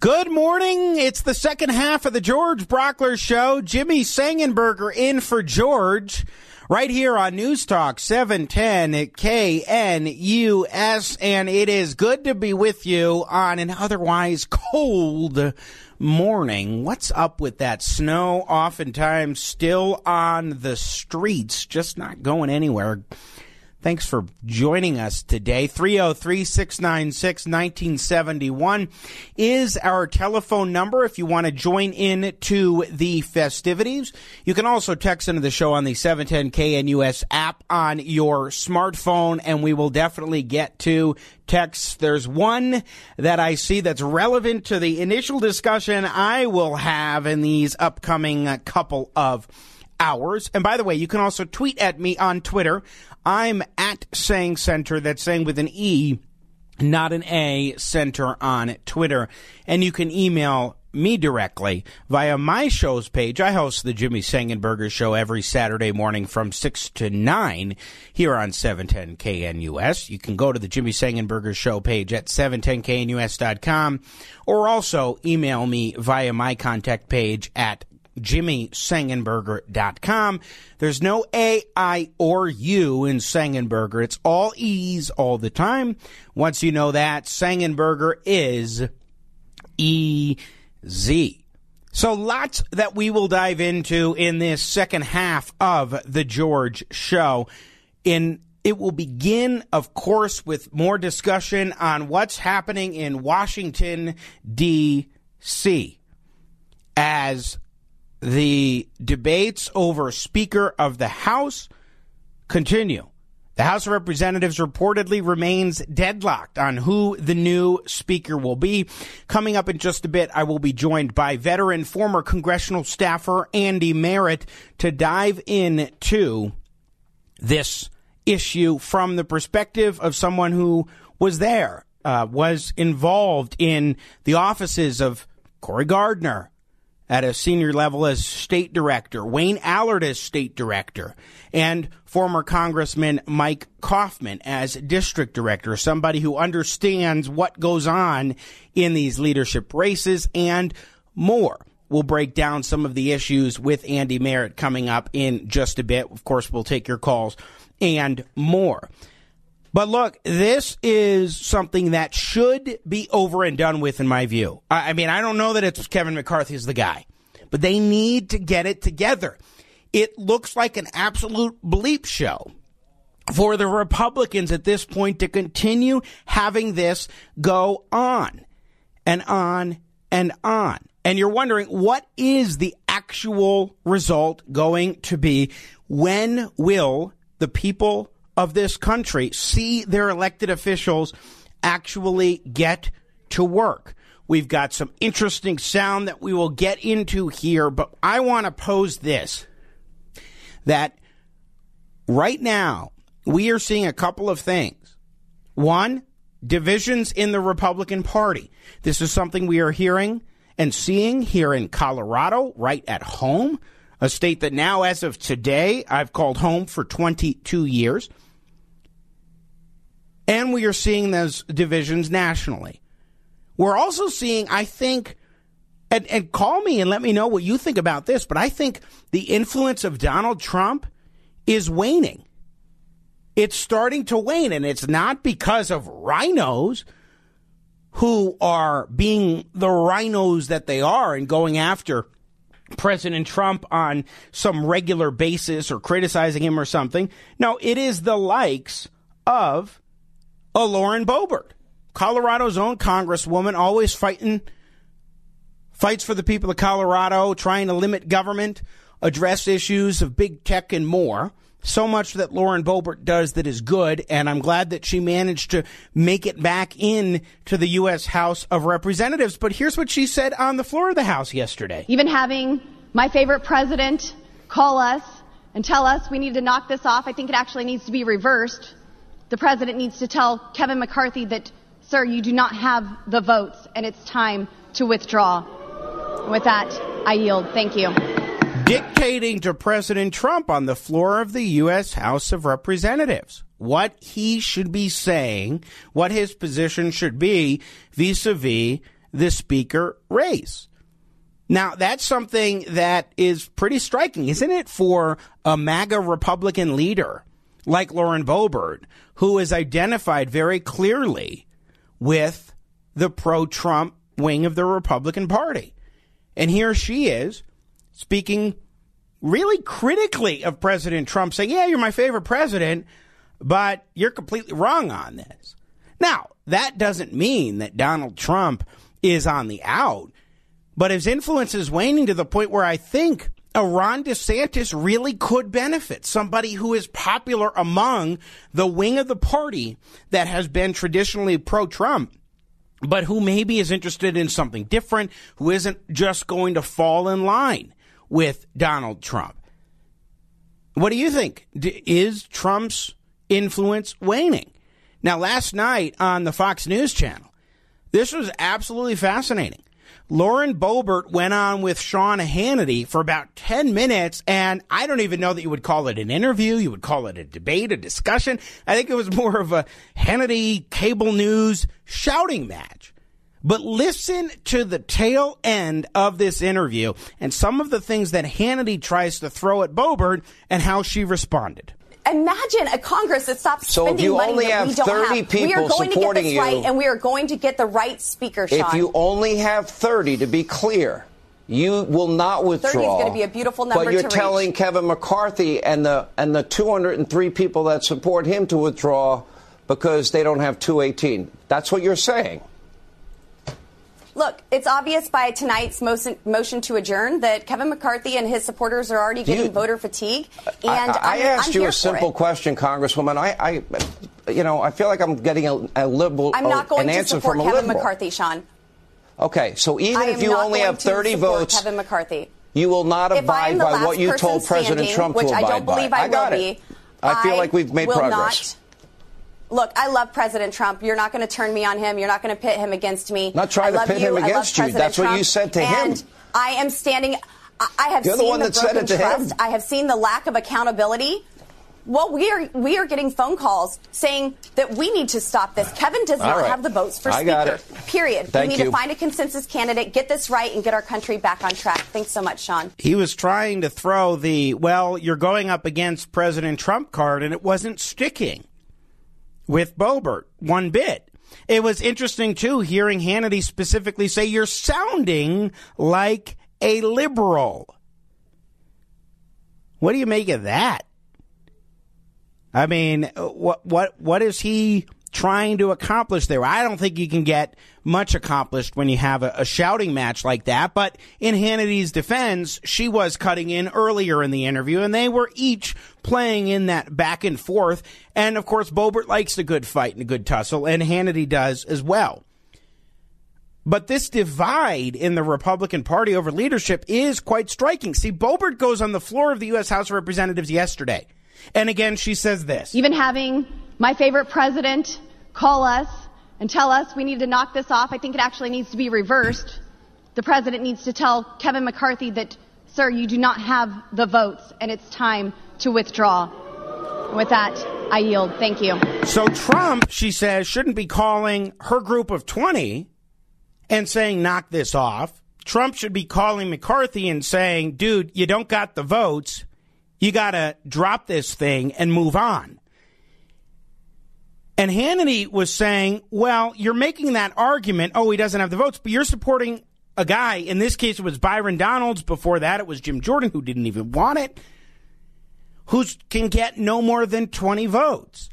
Good morning. It's the second half of the George Brauchler Show. Jimmy Sengenberger in for George. Right here on News Talk 710 KNUS. And it is good to be with you on an otherwise cold morning. What's up with that snow? Oftentimes still on the streets, just not going anywhere. Thanks for joining us today. 303 696 1971 is our telephone number if you want to join in to the festivities. You can also text into the show on the 710 KNUS app on your smartphone, and we will definitely get to texts. There's one that I see that's relevant to the initial discussion I will have in these upcoming couple of hours. And by the way, you can also tweet at me on Twitter. I'm at Seng Center. That's saying with an E, not an A, Center on Twitter. And you can email me directly via my show's page. I host the Jimmy Sengenberger Show every Saturday morning from 6 to 9 here on 710 KNUS. You can go to the Jimmy Sengenberger Show page at 710KNUS.com or also email me via my contact page at jimmysengenberger.com. There's no A, I, or U in Sengenberger. It's all E's all the time. Once you know that, Sengenberger is E Z. So lots that we will dive into in this second half of the George show. In it will begin, of course, with more discussion on what's happening in Washington, D.C. as the debates over Speaker of the House continue. The House of Representatives reportedly remains deadlocked on who the new Speaker will be. Coming up in just a bit, I will be joined by veteran former congressional staffer Andy Merritt to dive into this issue from the perspective of someone who was there, uh, was involved in the offices of Cory Gardner, at a senior level as state director, Wayne Allard as state director, and former Congressman Mike Coffman as district director, somebody who understands what goes on in these leadership races and more. We'll break down some of the issues with Andy Merritt coming up in just a bit. Of course, we'll take your calls and more. But look, this is something that should be over and done with, in my view. I, mean, I don't know that it's Kevin McCarthy is the guy, but they need to get it together. It looks like an absolute bleep show for the Republicans at this point to continue having this go on and on and on. And you're wondering, what is the actual result going to be? When will the people of this country see their elected officials actually get to work. We've got some interesting sound that we will get into here, but I want to pose this that right now we are seeing a couple of things. One, divisions in the Republican Party. This is something we are hearing and seeing here in Colorado, right at home, a state that now, as of today, I've called home for 22 years. And we are seeing those divisions nationally. We're also seeing, I think, and, and call me and let me know what you think about this, but I think the influence of Donald Trump is waning. It's starting to wane, and it's not because of rhinos who are being the rhinos that they are and going after President Trump on some regular basis or criticizing him or something. No, it is the likes of a Lauren Boebert, Colorado's own congresswoman, always fighting, fights for the people of Colorado, trying to limit government, address issues of big tech and more. So much that Lauren Boebert does that is good, and I'm glad that she managed to make it back in to the U.S. House of Representatives. But here's what she said on the floor of the House yesterday. Even having my favorite president call us and tell us we need to knock this off, I think it actually needs to be reversed. The president needs to tell Kevin McCarthy that, sir, you do not have the votes, and it's time to withdraw. With that, I yield. Thank you dictating to President Trump on the floor of the U.S. House of Representatives what he should be saying, what his position should be vis a vis the Speaker race. Now, that's something that is pretty striking, isn't it, for a MAGA Republican leader like Lauren Boebert, who is identified very clearly with the pro Trump wing of the Republican Party. And here she is speaking really critically of President Trump, saying, Yeah, you're my favorite president, but you're completely wrong on this. Now, that doesn't mean that Donald Trump is on the out, but his influence is waning to the point where I think a Ron DeSantis really could benefit. Somebody who is popular among the wing of the party that has been traditionally pro Trump but who maybe is interested in something different, who isn't just going to fall in line with Donald Trump. What do you think? Is Trump's influence waning? Now, last night on the Fox News channel, this was absolutely fascinating. Lauren Boebert went on with Sean Hannity for about 10 minutes, and I don't even know that you would call it an interview. You would call it a debate, a discussion. I think it was more of a Hannity cable news shouting match. But listen to the tail end of this interview and some of the things that Hannity tries to throw at Boebert and how she responded. Imagine a Congress that stops so spending money that we don't have. we are going to get this you, right, and we are going to get the right speaker. Sean. If you only have 30, to be clear, you will not withdraw. 30 is going to be a beautiful number. But you're telling reach. Kevin McCarthy and the and the 203 people that support him to withdraw because they don't have 218. That's what you're saying. Look, it's obvious by tonight's motion, motion, to adjourn that Kevin McCarthy and his supporters are already getting you, voter fatigue. And I, I I'm, asked I'm you a simple question, Congresswoman. I, I, you know, I feel like I'm getting a, a liberal. I'm not going an to support Kevin. McCarthy, Sean. Okay, so even if you only have 30 votes, Kevin McCarthy. You will not abide by what you told President standing, Trump to which abide I don't believe by. I, I got will it. Be, I feel like we've made progress. Not, Look, I love President Trump. You're not going to turn me on him. You're not going to pit him against me. Not trying to pit you. him against you. That's Trump. what you said to him. and him. I am standing. I have You're seen the one that broken said it to trust. him. I have seen the lack of accountability. Well, we are we are getting phone calls saying that we need to stop this. Kevin does All not right. have the votes for I speaker. got it. Period. Thank we need you. to find a consensus candidate, get this right, and get our country back on track. Thanks so much, Sean. He was trying to throw the well, you're going up against President Trump card, and it wasn't sticking with Boebert one bit. It was interesting too hearing Hannity specifically say you're sounding like a liberal. What do you make of that? I mean, what what what is he trying to accomplish there? I don't think you can get much accomplished when you have a, a, shouting match like that. But in Hannity's defense, she was cutting in earlier in the interview, and they were each playing in that back and forth. And of course, Boebert likes a good fight and a good tussle, and Hannity does as well. But this divide in the Republican Party over leadership is quite striking. See, Boebert goes on the floor of the U.S. House of Representatives yesterday. And again, she says this. Even having my favorite president call us and tell us we need to knock this off, I think it actually needs to be reversed. The president needs to tell Kevin McCarthy that, sir, you do not have the votes and it's time to withdraw. With that, I yield. Thank you. So Trump, she says, shouldn't be calling her group of 20 and saying, knock this off. Trump should be calling McCarthy and saying, dude, you don't got the votes. You got to drop this thing and move on. And Hannity was saying, well, you're making that argument. Oh, he doesn't have the votes, but you're supporting a guy. In this case, it was Byron Donalds. Before that, it was Jim Jordan, who didn't even want it, who can get no more than 20 votes.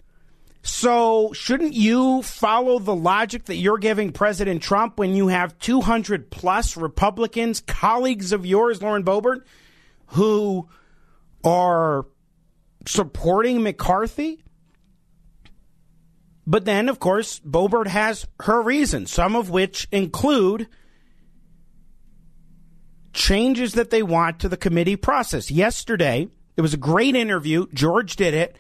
So, shouldn't you follow the logic that you're giving President Trump when you have 200 plus Republicans, colleagues of yours, Lauren Boebert, who are supporting McCarthy. But then, of course, Boebert has her reasons, some of which include changes that they want to the committee process. Yesterday, it was a great interview. George did it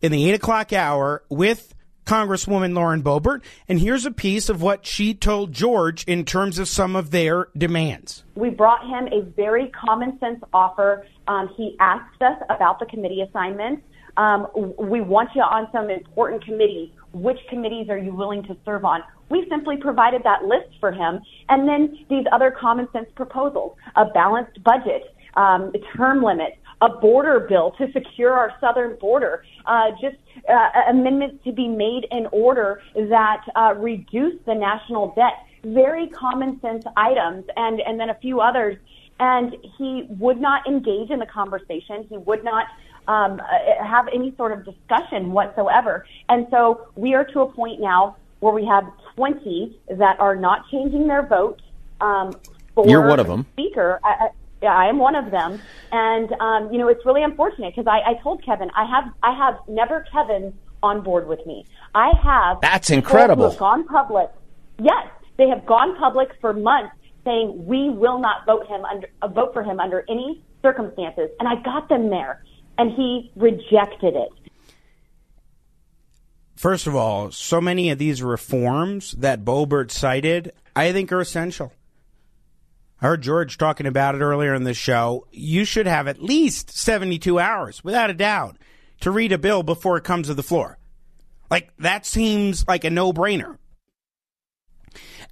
in the 8 o'clock hour with Congresswoman Lauren Boebert. And here's a piece of what she told George in terms of some of their demands. We brought him a very common sense offer. Um, he asked us about the committee assignments. Um, we want you on some important committees. Which committees are you willing to serve on? We simply provided that list for him. And then these other common sense proposals, a balanced budget, um, term limits, a border bill to secure our southern border, uh, just uh, amendments to be made in order that uh, reduce the national debt. Very common sense items, and and then a few others. And he would not engage in the conversation. He would not um, uh, have any sort of discussion whatsoever. And so we are to a point now where we have 20 that are not changing their vote. Um, for You're one of them. Speaker. I, yeah, I am one of them, and um, you know it's really unfortunate because I, I told Kevin I have I have never Kevin on board with me. I have that's incredible. gone public. Yes, they have gone public for months saying we will not vote him under uh, vote for him under any circumstances, and I got them there, and he rejected it. First of all, so many of these reforms that Boebert cited, I think are essential. I heard George talking about it earlier in the show. You should have at least 72 hours, without a doubt, to read a bill before it comes to the floor. Like, that seems like a no brainer.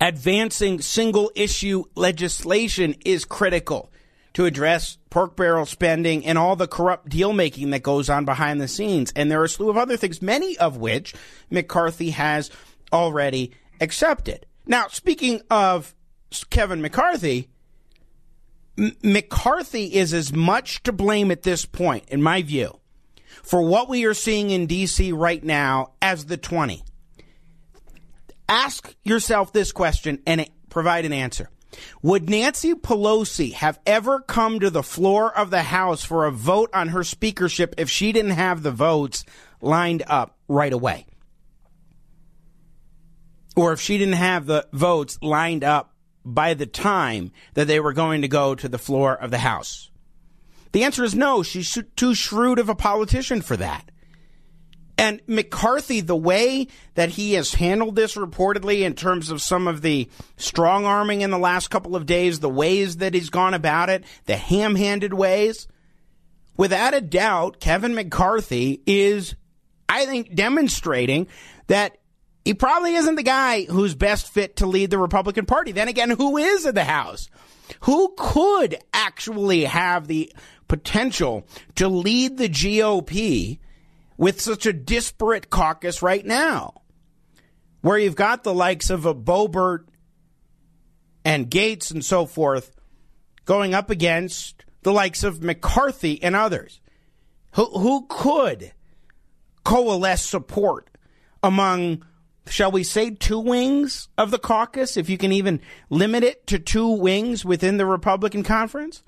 Advancing single issue legislation is critical to address pork barrel spending and all the corrupt deal making that goes on behind the scenes. And there are a slew of other things, many of which McCarthy has already accepted. Now, speaking of Kevin McCarthy, M- McCarthy is as much to blame at this point, in my view, for what we are seeing in D.C. right now as the 20. Ask yourself this question and provide an answer. Would Nancy Pelosi have ever come to the floor of the House for a vote on her speakership if she didn't have the votes lined up right away? Or if she didn't have the votes lined up by the time that they were going to go to the floor of the House? The answer is no. She's too shrewd of a politician for that. And McCarthy, the way that he has handled this reportedly in terms of some of the strong arming in the last couple of days, the ways that he's gone about it, the ham handed ways, without a doubt, Kevin McCarthy is, I think, demonstrating that he probably isn't the guy who's best fit to lead the Republican Party. Then again, who is in the House? Who could actually have the potential to lead the GOP with such a disparate caucus right now? Where you've got the likes of a Boebert and Gaetz and so forth going up against the likes of McCarthy and others. Who, who could coalesce support among shall we say, two wings of the caucus, if you can even limit it to two wings within the Republican conference?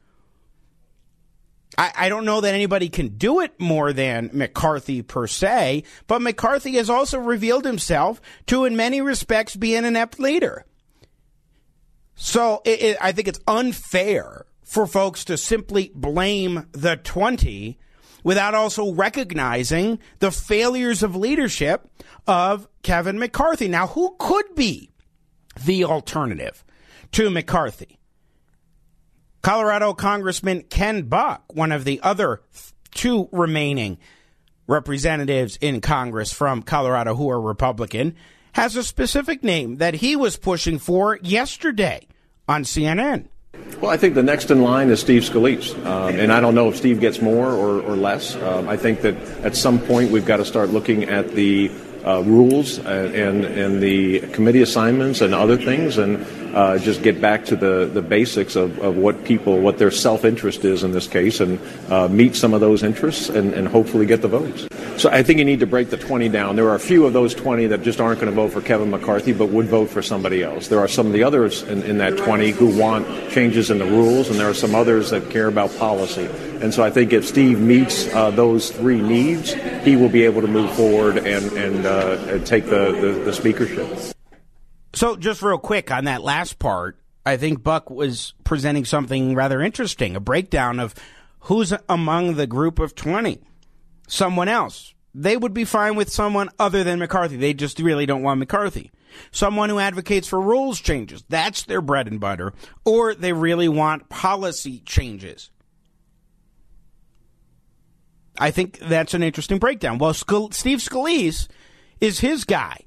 I, I, don't know that anybody can do it more than McCarthy per se, but McCarthy has also revealed himself to, in many respects, be an inept leader. So it, it, I think it's unfair for folks to simply blame the 20 without also recognizing the failures of leadership of Kevin McCarthy. Now, who could be the alternative to McCarthy? Colorado Congressman Ken Buck, one of the other two remaining representatives in Congress from Colorado who are Republican, has a specific name that he was pushing for yesterday on CNN. Well, I think the next in line is Steve Scalise, um, and I don't know if Steve gets more or, or less. Um, I think that at some point we've got to start looking at the uh, rules and, and the committee assignments and other things, and uh, just get back to the, the basics of, of what people, what their self interest is in this case, and uh, meet some of those interests and, and hopefully get the votes. So I think you need to break the 20 down. There are a few of those 20 that just aren't going to vote for Kevin McCarthy, but would vote for somebody else. There are some of the others in, in that 20 who want changes in the rules, and there are some others that care about policy. And so I think if Steve meets uh, those three needs, he will be able to move forward and, and, uh, and take the, the, the speakership. So, just real quick on that last part, I think Buck was presenting something rather interesting a breakdown of who's among the group of 20. Someone else. They would be fine with someone other than McCarthy. They just really don't want McCarthy. Someone who advocates for rules changes. That's their bread and butter. Or they really want policy changes. I think that's an interesting breakdown. Well, Steve Scalise is his guy.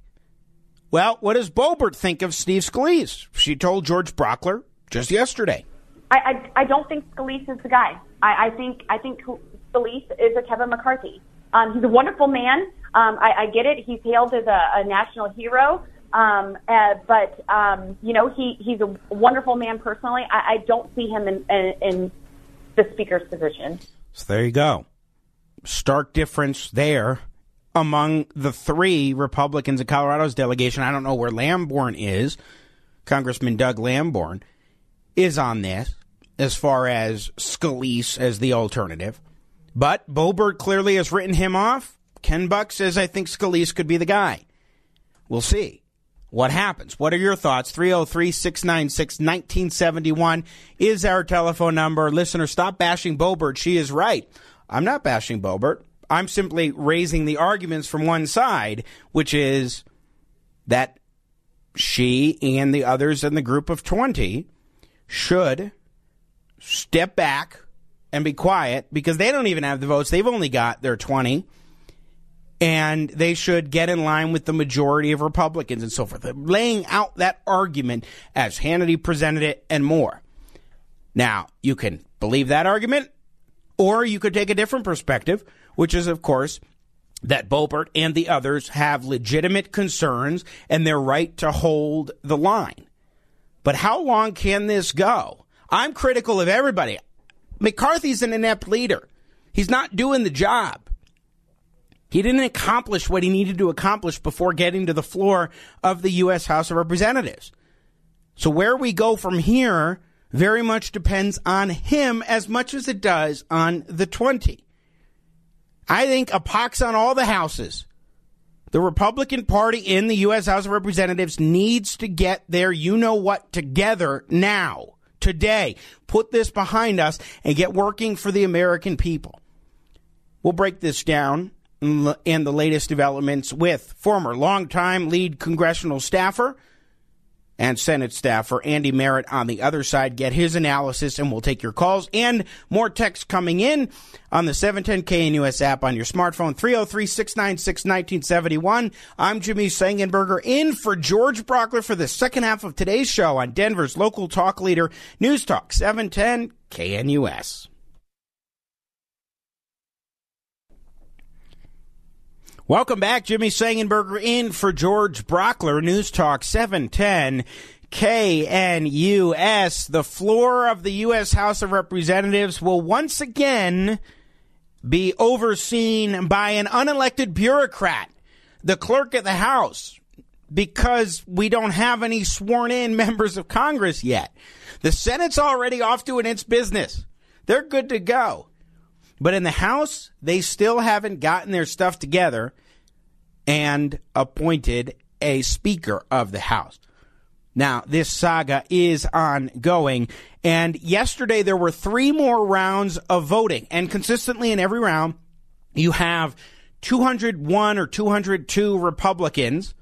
Well, what does Boebert think of Steve Scalise? She told George Brauchler just yesterday. I, I, I don't think Scalise is the guy. I, I think I think Scalise is a Kevin McCarthy. Um, he's a wonderful man. Um, I, I get it. He's hailed as a, a national hero. Um, uh, but um, you know, he he's a wonderful man personally. I, I don't see him in, in, in the speaker's position. So there you go. Stark difference there among the three Republicans in Colorado's delegation. I don't know where Lamborn is. Congressman Doug Lamborn is on this as far as Scalise as the alternative. But Boebert clearly has written him off. Ken Buck says, I think Scalise could be the guy. We'll see what happens. What are your thoughts? 303 696 1971 is our telephone number. Listener, stop bashing Boebert. She is right. I'm not bashing Boebert. I'm simply raising the arguments from one side, which is that she and the others in the group of 20 should step back and be quiet because they don't even have the votes. They've only got their 20. And they should get in line with the majority of Republicans and so forth. Laying out that argument as Hannity presented it and more. Now, you can believe that argument, or you could take a different perspective, which is, of course, that Boebert and the others have legitimate concerns and their right to hold the line. But how long can this go? I'm critical of everybody. McCarthy's an inept leader. He's not doing the job. He didn't accomplish what he needed to accomplish before getting to the floor of the U.S. House of Representatives. So where we go from here very much depends on him as much as it does on the 20. I think a pox on all the houses. The Republican Party in the U.S. House of Representatives needs to get their you know what together now, today. Put this behind us and get working for the American people. We'll break this down and the latest developments with former longtime lead congressional staffer and Senate staffer Andy Merritt on the other side get his analysis, and we'll take your calls and more texts coming in on the 710 KNUS app on your smartphone, 303 696 1971. I'm Jimmy Sengenberger in for George Brauchler for the second half of today's show on Denver's local talk leader, News Talk 710 KNUS. Welcome back. Jimmy Sengenberger in for George Brauchler, News Talk 710 KNUS. The floor of the U.S. House of Representatives will once again be overseen by an unelected bureaucrat, the clerk of the House, because we don't have any sworn in members of Congress yet. The Senate's already off doing its business. They're good to go. But in the House, they still haven't gotten their stuff together and appointed a Speaker of the House. Now, this saga is ongoing. And yesterday there were three more rounds of voting. And consistently in every round, you have 201 or 202 Republicans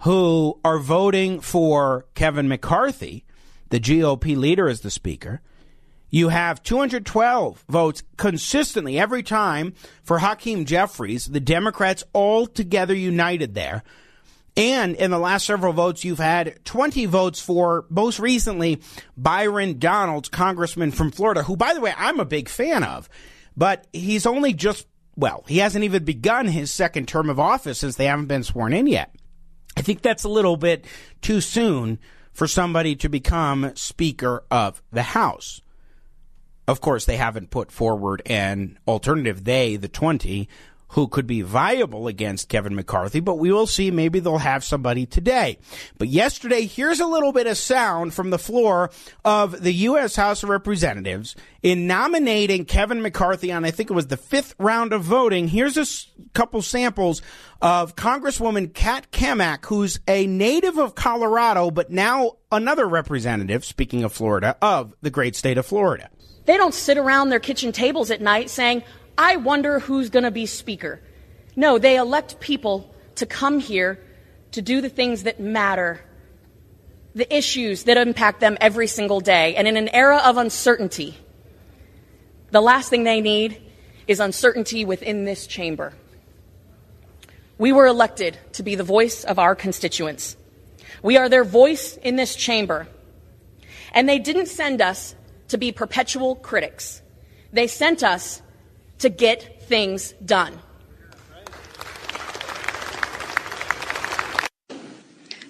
who are voting for Kevin McCarthy, the GOP leader, as the Speaker. You have 212 votes consistently every time for Hakeem Jeffries, the Democrats all together united there. And in the last several votes, you've had 20 votes for, most recently, Byron Donalds, congressman from Florida, who, by the way, I'm a big fan of. But he's only just, well, he hasn't even begun his second term of office since they haven't been sworn in yet. I think that's a little bit too soon for somebody to become Speaker of the House. Of course, they haven't put forward an alternative, they, the 20, who could be viable against Kevin McCarthy, but we will see. Maybe they'll have somebody today. But yesterday, here's a little bit of sound from the floor of the U.S. House of Representatives in nominating Kevin McCarthy on, I think it was the fifth round of voting. Here's a couple samples of Congresswoman Kat Cammack, who's a native of Colorado, but now another representative, speaking of Florida, of the great state of Florida. They don't sit around their kitchen tables at night saying, I wonder who's going to be speaker. No, they elect people to come here to do the things that matter, the issues that impact them every single day. And in an era of uncertainty, the last thing they need is uncertainty within this chamber. We were elected to be the voice of our constituents. We are their voice in this chamber. And they didn't send us to be perpetual critics. They sent us to get things done.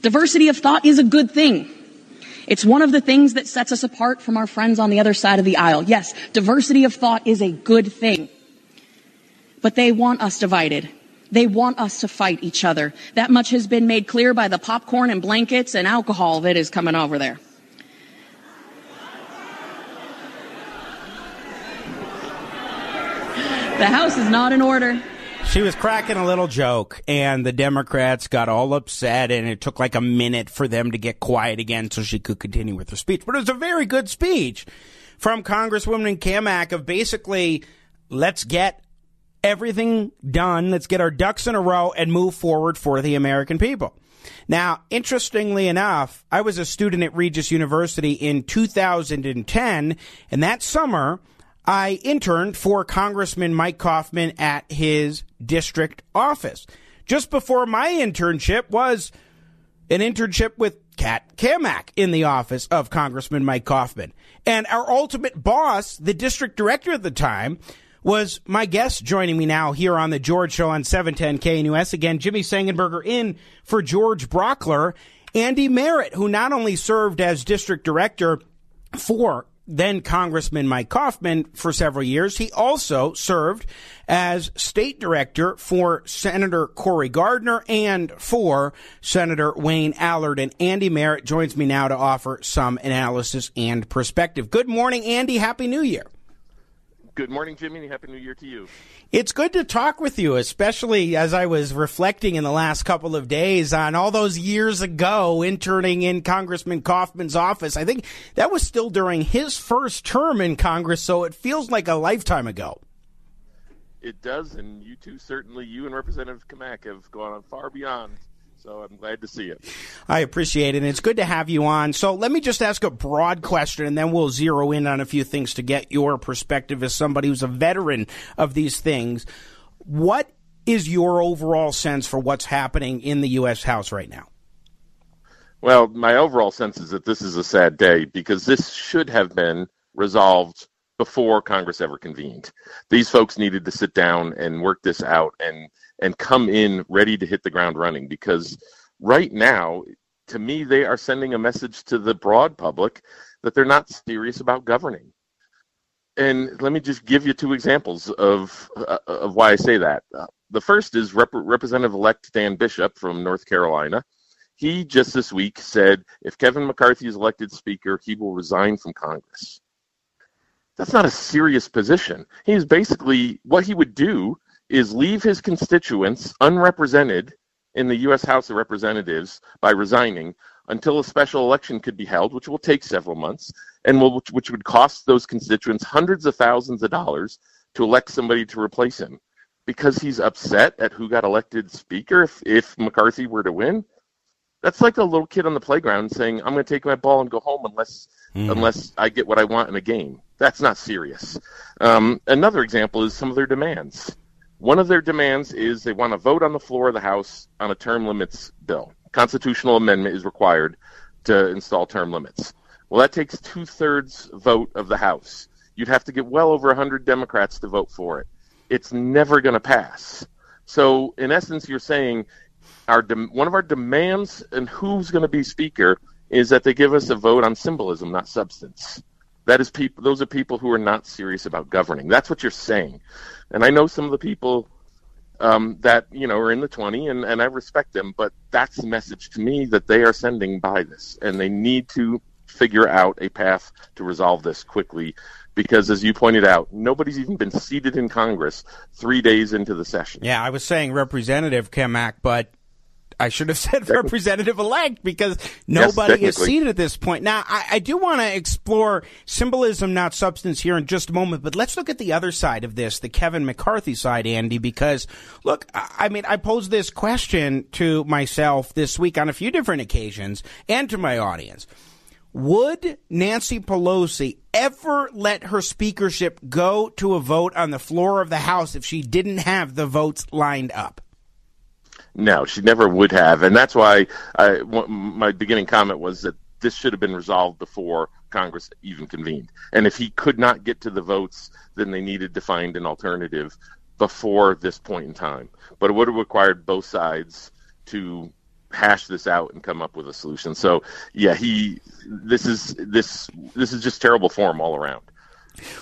Diversity of thought is a good thing. It's one of the things that sets us apart from our friends on the other side of the aisle. Yes, diversity of thought is a good thing. But they want us divided. They want us to fight each other. That much has been made clear by the popcorn and blankets and alcohol that is coming over there. The House is not in order. She was cracking a little joke, and the Democrats got all upset, and it took like a minute for them to get quiet again so she could continue with her speech. But it was a very good speech from Congresswoman Cammack of basically, let's get everything done, let's get our ducks in a row, and move forward for the American people. Now, interestingly enough, I was a student at Regis University in 2010, and that summer, I interned for Congressman Mike Coffman at his district office. Just before my internship was an internship with Kat Cammack in the office of Congressman Mike Coffman. And our ultimate boss, the district director at the time, was my guest joining me now here on the George Show on 710 KNUS. Again, Jimmy Sengenberger in for George Brauchler. Andy Merritt, who not only served as district director for then Congressman Mike Coffman for several years. He also served as state director for Senator Cory Gardner and for Senator Wayne Allard. And Andy Merritt joins me now to offer some analysis and perspective. Good morning, Andy. Happy New Year. Good morning, Jimmy, and Happy New Year to you. It's good to talk with you, especially as I was reflecting in the last couple of days on all those years ago interning in Congressman Coffman's office. I think that was still during his first term in Congress, so it feels like a lifetime ago. It does, and you too, certainly, you and Representative Cammack have gone far beyond so I'm glad to see it. I appreciate it. And it's good to have you on. So let me just ask a broad question and then we'll zero in on a few things to get your perspective as somebody who's a veteran of these things. What is your overall sense for what's happening in the U.S. House right now? Well, my overall sense is that this is a sad day because this should have been resolved before Congress ever convened. These folks needed to sit down and work this out and and come in ready to hit the ground running because right now to me they are sending a message to the broad public that they're not serious about governing and let me just give you two examples of uh, of why I say that. Uh, the first is Rep- Representative-elect Dan Bishop from North Carolina. He just this week said if Kevin McCarthy is elected Speaker, he will resign from Congress. That's not a serious position. He's basically what he would do is leave his constituents unrepresented in the U.S. House of Representatives by resigning until a special election could be held, which will take several months, and will, which would cost those constituents hundreds of thousands of dollars to elect somebody to replace him because he's upset at who got elected speaker if, if McCarthy were to win. That's like a little kid on the playground saying, "I'm going to take my ball and go home unless mm. unless I get what I want in a game." That's not serious. Um, another example is some of their demands. One of their demands is they want to vote on the floor of the House on a term limits bill. Constitutional amendment is required to install term limits. Well, that takes two thirds vote of the House. You'd have to get well over 100 Democrats to vote for it. It's never going to pass. So, in essence, you're saying our de- one of our demands and who's going to be Speaker is that they give us a vote on symbolism, not substance. That is people; those are people who are not serious about governing. That's what you're saying, and I know some of the people um, that you know are in the 20, and, and I respect them, but that's the message to me that they are sending by this, and they need to figure out a path to resolve this quickly because as you pointed out, nobody's even been seated in Congress three days into the session. Yeah, I was saying Representative Cammack, but I should have said representative elect because nobody yes, is seated at this point. Now, I, I do want to explore symbolism, not substance, here in just a moment, but let's look at the other side of this, the Kevin McCarthy side, Andy, because look, I mean, I posed this question to myself this week on a few different occasions and to my audience. Would Nancy Pelosi ever let her speakership go to a vote on the floor of the House if she didn't have the votes lined up? No, she never would have, and that's why I, my beginning comment was that this should have been resolved before Congress even convened. And if he could not get to the votes, then they needed to find an alternative before this point in time. But it would have required both sides to hash this out and come up with a solution. So yeah, he this is this this is just terrible form all around.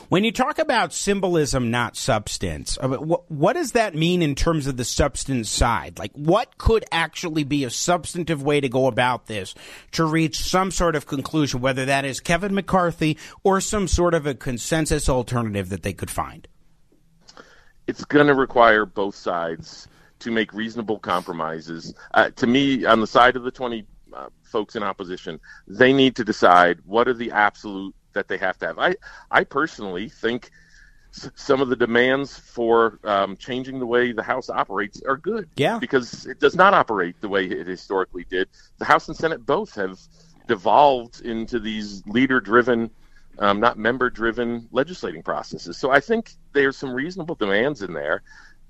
When you talk about symbolism, not substance, uh, what, does that mean in terms of the substance side? Like, what could actually be a substantive way to go about this to reach some sort of conclusion, whether that is Kevin McCarthy or some sort of a consensus alternative that they could find? It's going to require both sides to make reasonable compromises. Uh, to me, on the side of the 20 uh, folks in opposition, they need to decide what are the absolute that they have to have. I, I personally think s- some of the demands for um, changing the way the House operates are good. Yeah. Because it does not operate the way it historically did. The House and Senate both have devolved into these leader driven, um, not member driven legislating processes. So I think there's some reasonable demands in there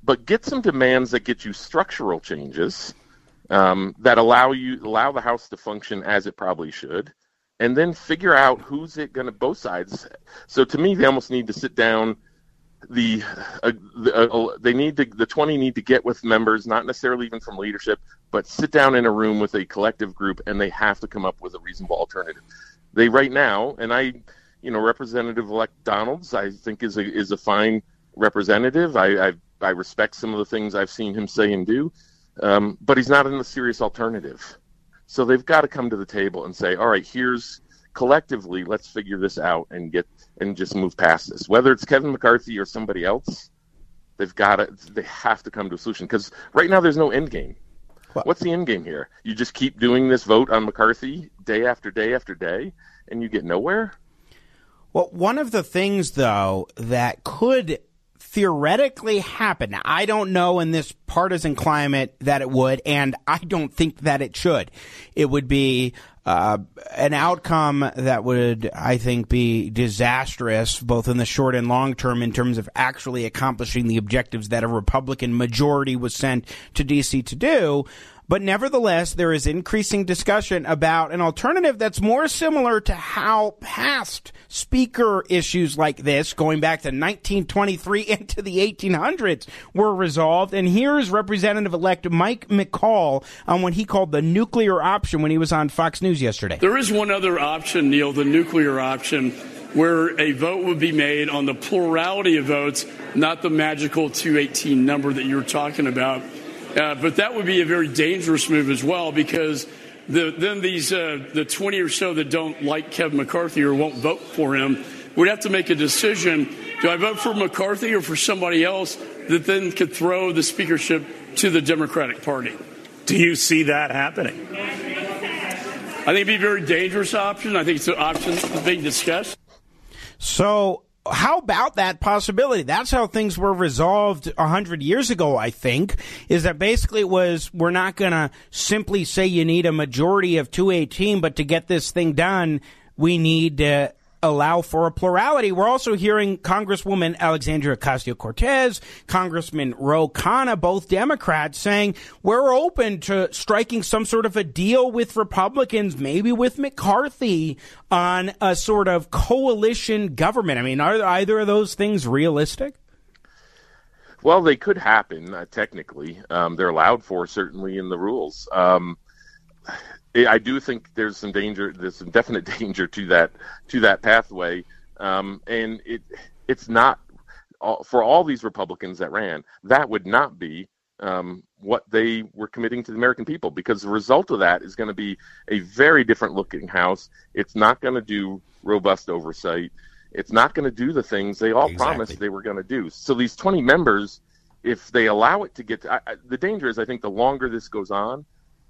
but get some demands that get you structural changes um, that allow you allow the House to function as it probably should, and then figure out who's it going to both sides. So to me, they almost need to sit down. The, uh, the uh, they need to the 20 need to get with members, not necessarily even from leadership, but sit down in a room with a collective group, and they have to come up with a reasonable alternative. They right now, and I, you know, Representative elect Donalds, I think is a is a fine representative. I, I've I respect some of the things I've seen him say and do, um, but he's not in the serious alternative. So they've got to come to the table and say, all right, here's collectively, let's figure this out and get and just move past this. Whether it's Kevin McCarthy or somebody else, they've got to they have to come to a solution because right now there's no end game. What's the end game here? You just keep doing this vote on McCarthy day after day after day, and you get nowhere. Well, one of the things though that could theoretically happen. I don't know in this partisan climate that it would, and I don't think that it should. It would be uh, an outcome that would, I think, be disastrous both in the short and long term in terms of actually accomplishing the objectives that a Republican majority was sent to D.C. to do. But nevertheless, there is increasing discussion about an alternative that's more similar to how past speaker issues like this, going back to 1923 into the 1800s, were resolved. And here's Representative elect Mike McCaul on what he called the nuclear option when he was on Fox News yesterday. There is one other option, Neil, the nuclear option where a vote would be made on the plurality of votes, not the magical 218 number that you were talking about. Uh, but that would be a very dangerous move as well because the, then these uh, the 20 or so that don't like Kevin McCarthy or won't vote for him would have to make a decision: Do I vote for McCarthy or for somebody else that then could throw the speakership to the Democratic Party? Do you see that happening? I think it'd be a very dangerous option. I think it's an option that's being discussed. So how about that possibility? That's how things were resolved a hundred years ago, I think, is that basically it was, we're not gonna simply say you need a majority of 218, but to get this thing done, we need uh, allow for a plurality. We're also hearing Congresswoman Alexandria Ocasio Cortez, Congressman Ro Khanna, both Democrats, saying we're open to striking some sort of a deal with Republicans, maybe with McCarthy, on a sort of coalition government. I mean, are either of those things realistic? Well, they could happen uh, technically. Um, they're allowed for certainly in the rules. Um, I do think there's some danger. There's some definite danger to that to that pathway, um, and it it's not for all these Republicans that ran. That would not be um, what they were committing to the American people, because the result of that is going to be a very different looking House. It's not going to do robust oversight. It's not going to do the things they all exactly. promised they were going to do. So these 20 members, if they allow it to get, to, I, the danger is, I think, the longer this goes on,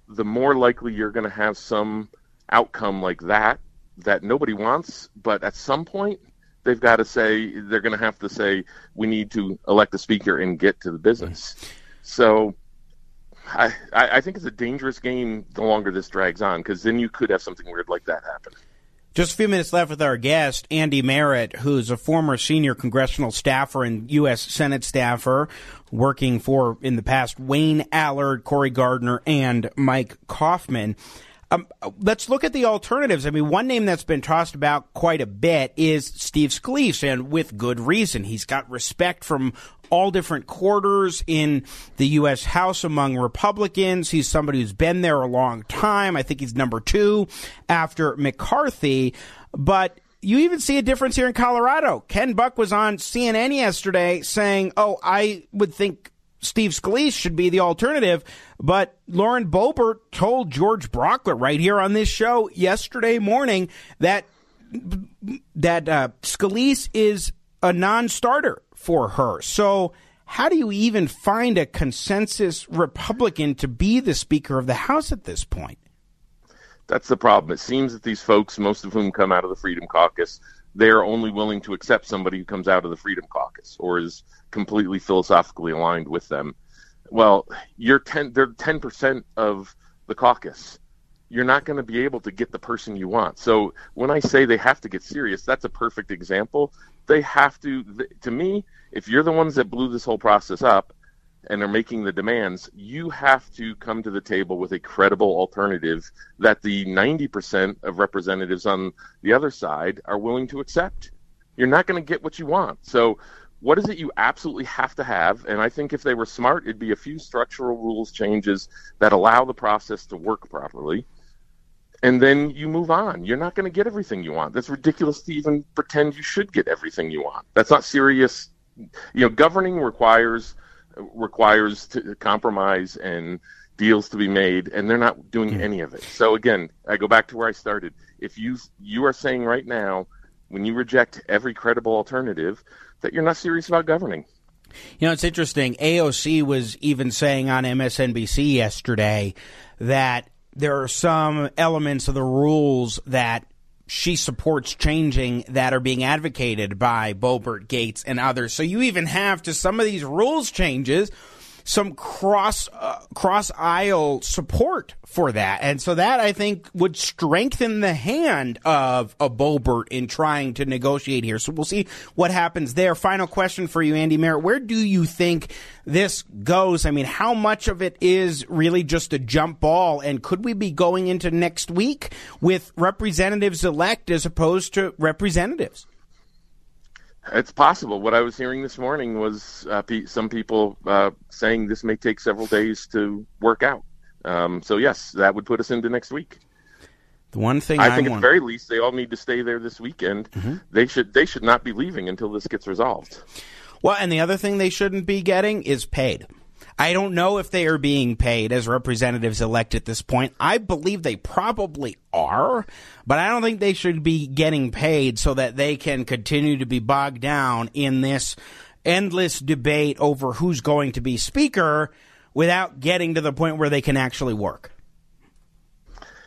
the more likely you're going to have some outcome like that that nobody wants. But at some point, they've got to say they're going to have to say we need to elect a speaker and get to the business. Mm-hmm. So I, I think it's a dangerous game the longer this drags on because then you could have something weird like that happen. Just a few minutes left with our guest, Andy Merritt, who's a former senior congressional staffer and U.S. Senate staffer, working for, in the past, Wayne Allard, Cory Gardner, and Mike Coffman. Um, let's look at the alternatives. I mean, one name that's been tossed about quite a bit is Steve Scalise, and with good reason. He's got respect from all different quarters in the U.S. House among Republicans. He's somebody who's been there a long time. I think he's number two after McCarthy. But you even see a difference here in Colorado. Ken Buck was on CNN yesterday saying, Oh, I would think Steve Scalise should be the alternative. But Lauren Boebert told George Brauchler right here on this show yesterday morning that that uh, Scalise is a non-starter for her. So how do you even find a consensus Republican to be the Speaker of the House at this point? That's the problem. It seems that these folks, most of whom come out of the Freedom Caucus, they are only willing to accept somebody who comes out of the Freedom Caucus or is completely philosophically aligned with them. Well, you're ten. They're ten percent of the caucus. You're not going to be able to get the person you want. So when I say they have to get serious, that's a perfect example. They have to to me if you're the ones that blew this whole process up and are making the demands you have to come to the table with a credible alternative that the 90% of representatives on the other side are willing to accept. You're not going to get what you want. So what is it you absolutely have to have? And i think if they were smart it'd be a few structural rules changes that allow the process to work properly and then you move on. You're not going to get everything you want. That's ridiculous to even pretend you should get everything you want. That's not serious. You know, governing requires requires to compromise and deals to be made, and they're not doing mm. any of it. So again, I go back to where I started. If you you are saying right now, when you reject every credible alternative, that you're not serious about governing. You know, it's interesting. AOC was even saying on MSNBC yesterday that there are some elements of the rules that she supports changing that are being advocated by Boebert, Gaetz and others. So you even have to some of these rules changes some cross uh, cross aisle support for that, and so that I think would strengthen the hand of a Boebert in trying to negotiate here. So we'll see what happens there. Final question for you, Andy Merritt: Where do you think this goes? I mean, how much of it is really just a jump ball, and could we be going into next week with representatives elect as opposed to representatives? It's possible. What I was hearing this morning was uh, some people uh, saying this may take several days to work out. Um, so yes, that would put us into next week. The one thing I I think, want... at the very least, they all need to stay there this weekend. Mm-hmm. They should they should not be leaving until this gets resolved. Well, and the other thing they shouldn't be getting is paid. I don't know if they are being paid as representatives elect at this point. I believe they probably are, but I don't think they should be getting paid so that they can continue to be bogged down in this endless debate over who's going to be speaker without getting to the point where they can actually work.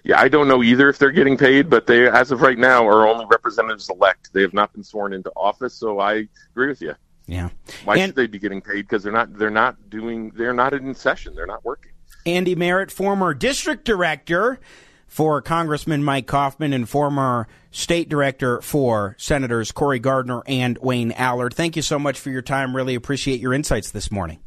Yeah, I don't know either if they're getting paid, but they, as of right now, are only representatives elect. They have not been sworn into office, so I agree with you. Yeah. Why and, should they be getting paid? Because they're not they're not doing they're not in session. They're not working. Andy Merritt, former district director for Congressman Mike Coffman and former state director for Senators Cory Gardner and Wayne Allard. Thank you so much for your time. Really appreciate your insights this morning.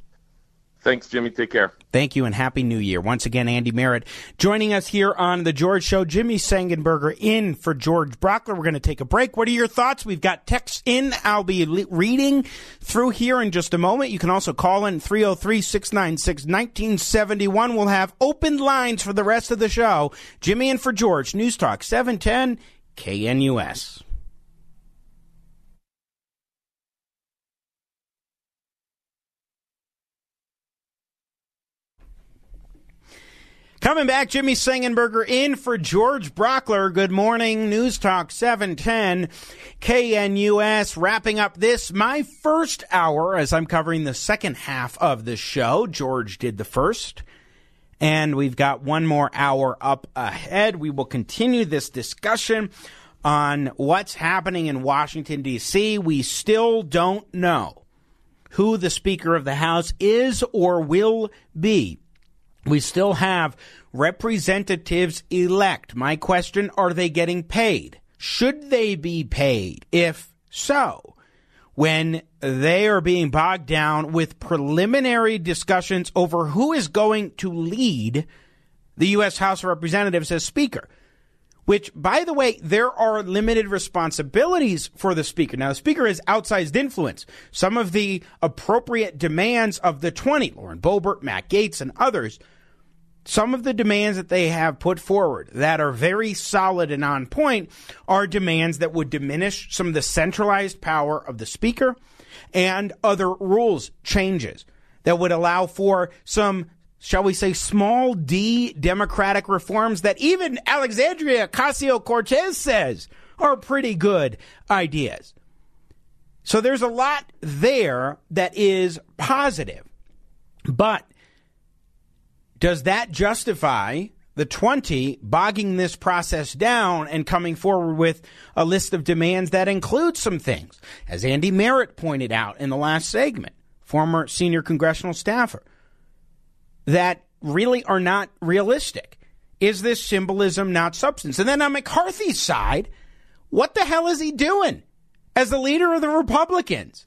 Thanks, Jimmy. Take care. Thank you and Happy New Year. Once again, Andy Merritt joining us here on The George Show. Jimmy Sengenberger in for George Brauchler. We're going to take a break. What are your thoughts? We've got texts in. I'll be reading through here in just a moment. You can also call in 303 696 1971. We'll have open lines for the rest of the show. Jimmy in for George. News Talk 710 KNUS. Coming back, Jimmy Sengenberger in for George Brauchler. Good morning, News Talk 710 KNUS. Wrapping up this, my first hour as I'm covering the second half of the show. George did the first. And we've got one more hour up ahead. We will continue this discussion on what's happening in Washington, D.C. We still don't know who the Speaker of the House is or will be we still have representatives elect. My question are they getting paid? Should they be paid? If so, when they are being bogged down with preliminary discussions over who is going to lead the U.S. House of Representatives as Speaker. Which, by the way, there are limited responsibilities for the Speaker. Now, the Speaker has outsized influence. Some of the appropriate demands of the 20, Lauren Boebert, Matt Gaetz, and others, some of the demands that they have put forward that are very solid and on point are demands that would diminish some of the centralized power of the speaker and other rules changes that would allow for some shall we say small d democratic reforms that even Alexandria Ocasio-Cortez says are pretty good ideas. So there's a lot there that is positive. But does that justify the 20 bogging this process down and coming forward with a list of demands that includes some things? As Andy Merritt pointed out in the last segment, former senior congressional staffer, that really are not realistic. Is this symbolism, not substance? And then on McCarthy's side, what the hell is he doing as the leader of the Republicans?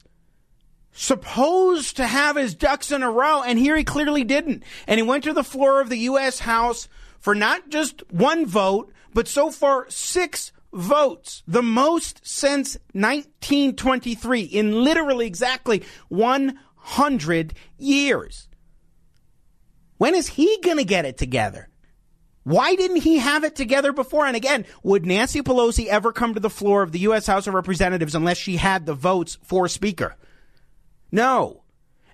Supposed to have his ducks in a row, and here he clearly didn't. And he went to the floor of the U.S. House for not just one vote, but so far six votes, the most since 1923, in literally exactly 100 years. When is he going to get it together? Why didn't he have it together before? And again, would Nancy Pelosi ever come to the floor of the U.S. House of Representatives unless she had the votes for Speaker? No.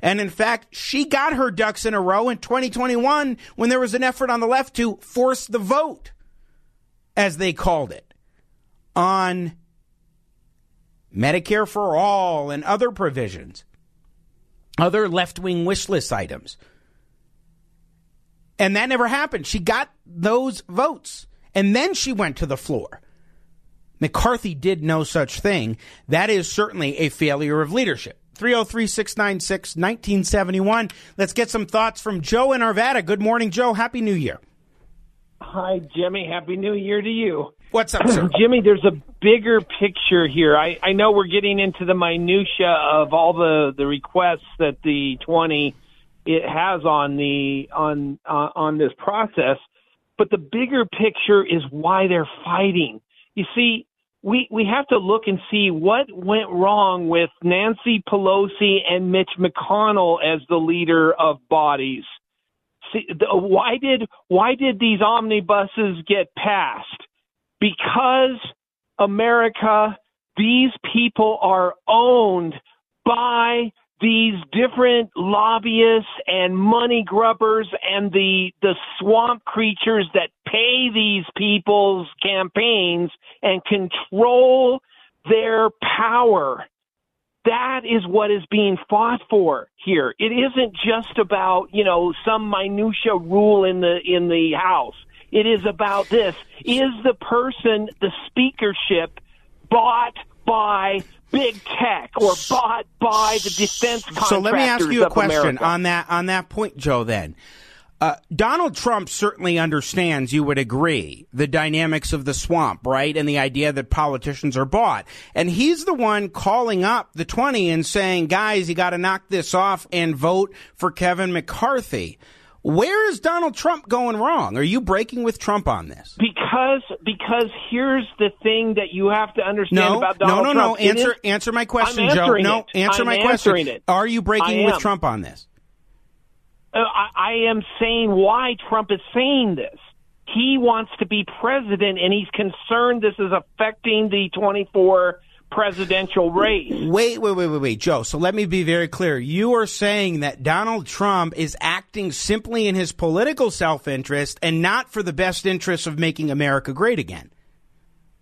And in fact, she got her ducks in a row in 2021 when there was an effort on the left to force the vote, as they called it, on Medicare for all and other provisions, other left wing wish list items. And that never happened. She got those votes. And then she went to the floor. McCarthy did no such thing. That is certainly a failure of leadership. 303 696 1971. Let's get some thoughts from Joe in Arvada. Good morning, Joe. Happy New Year. Hi, Jimmy. Happy New Year to you. What's up, sir? Jimmy, there's a bigger picture here. I, I know we're getting into the minutia of all the, the requests that the 20 it has on the on uh, on this process, but the bigger picture is why they're fighting. You see, we we have to look and see what went wrong with Nancy Pelosi and Mitch McConnell as the leader of bodies. See, the, why did why did these omnibuses get passed? Because America, these people are owned by these different lobbyists and money grubbers and the the swamp creatures that pay these people's campaigns and control their power that is what is being fought for here it isn't just about you know some minutia rule in the in the house it is about this is the person the speakership bought by big tech or bought by the defense contractors. So let me ask you a question America. on that on that point, Joe. Then, Uh, Donald Trump certainly understands, you would agree, the dynamics of the swamp, right? And the idea that politicians are bought. And he's the one calling up the 20 and saying, guys, you got to knock this off and vote for Kevin McCarthy. Where is Donald Trump going wrong? Are you breaking with Trump on this? Because because here's the thing that you have to understand no, about Donald Trump. no, no, Trump. No, Answer is, answer my question, Joe. No, answer I'm my question. It. Are you breaking with Trump on this? Uh, I, I am saying why Trump is saying this. He wants to be president, and he's concerned this is affecting the 24 presidential race. Wait, wait, wait, wait, wait, Joe. So let me be very clear. You are saying that Donald Trump is acting simply in his political self interest and not for the best interests of making America great again.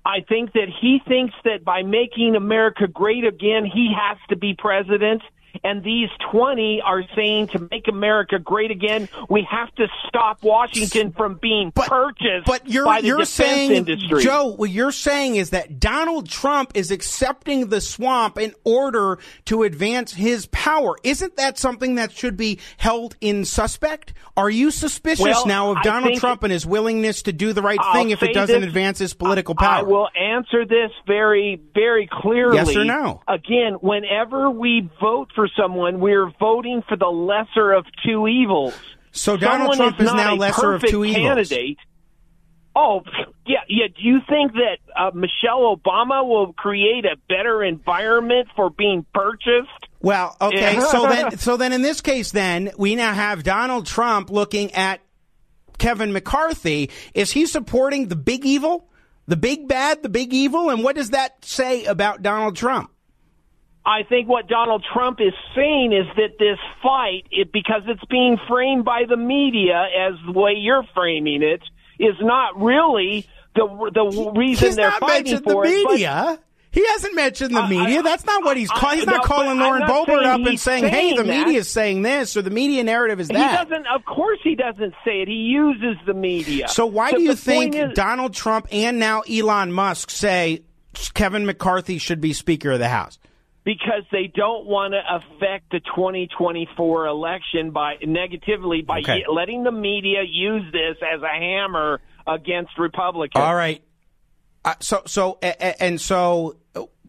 I think that he thinks that by making America great again, he has to be president and these 20 are saying to make America great again, we have to stop Washington from being but, purchased but you're, by the you're defense saying, industry. Joe, what you're saying is that Donald Trump is accepting the swamp in order to advance his power. Isn't that something that should be held in suspect? Are you suspicious well, now of Donald Trump and his willingness to do the right I'll thing if it doesn't this, advance his political power? I will answer this very, very clearly. Yes or no? Again, whenever we vote for someone, we're voting for the lesser of two evils. So Donald someone Trump is, is now lesser of two evils. candidate. Oh, yeah, yeah. Do you think that uh, Michelle Obama will create a better environment for being purchased? Well, okay. so then, so then, in this case, then we now have Donald Trump looking at Kevin McCarthy. Is he supporting the big evil, the big bad, the big evil? And what does that say about Donald Trump? I think what Donald Trump is saying is that this fight, it, because it's being framed by the media as the way you're framing it, is not really the the reason he's they're fighting for. He's not mentioned the it. Media. he hasn't mentioned the media. I, That's not what he's calling. He's not calling Lauren not Boebert up and saying, "Hey, the media is saying this," or the media narrative is that." He doesn't. Of course, he doesn't say it. He uses the media. So why But do you think is- Donald Trump and now Elon Musk say Kevin McCarthy should be Speaker of the House? Because they don't want to affect the 2024 election by negatively by Okay. letting the media use this as a hammer against Republicans. All right. Uh, so so and so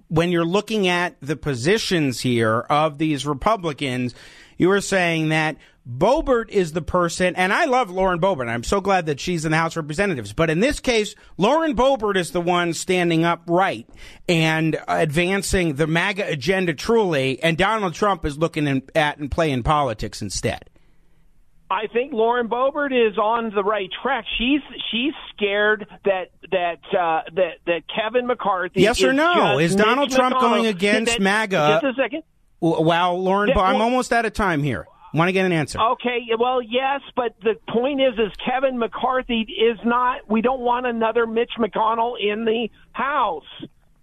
when you're looking at the positions here of these Republicans, you are saying that Boebert is the person, and I love Lauren Boebert. I'm so glad that she's in the House of Representatives. But in this case, Lauren Boebert is the one standing up right and advancing the MAGA agenda truly, and Donald Trump is looking in, at and playing politics instead. I think Lauren Boebert is on the right track. She's she's scared that that uh, that that Kevin McCarthy. Yes or is no? Is Donald Trump McConnell. going against That- MAGA? Just a second. Wow, Lauren, Yeah, Bo- I'm almost out of time here. Want to get an answer? Okay, well, yes, but the point is, is Kevin McCarthy is not. We don't want another Mitch McConnell in the House.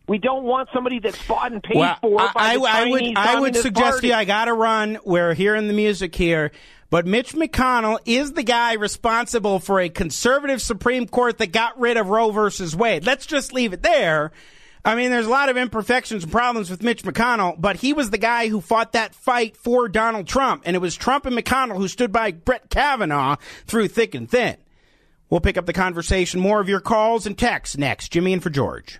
We don't want somebody that's bought and paid Well, for by I, the I would I would suggest Party. to you I got to run. We're hearing the music here, but Mitch McConnell is the guy responsible for a conservative Supreme Court that got rid of Roe versus Wade. Let's just leave it there. I mean, there's a lot of imperfections and problems with Mitch McConnell, but he was the guy who fought that fight for Donald Trump, and it was Trump and McConnell who stood by Brett Kavanaugh through thick and thin. We'll pick up the conversation. More of your calls and texts next. Jimmy and for George.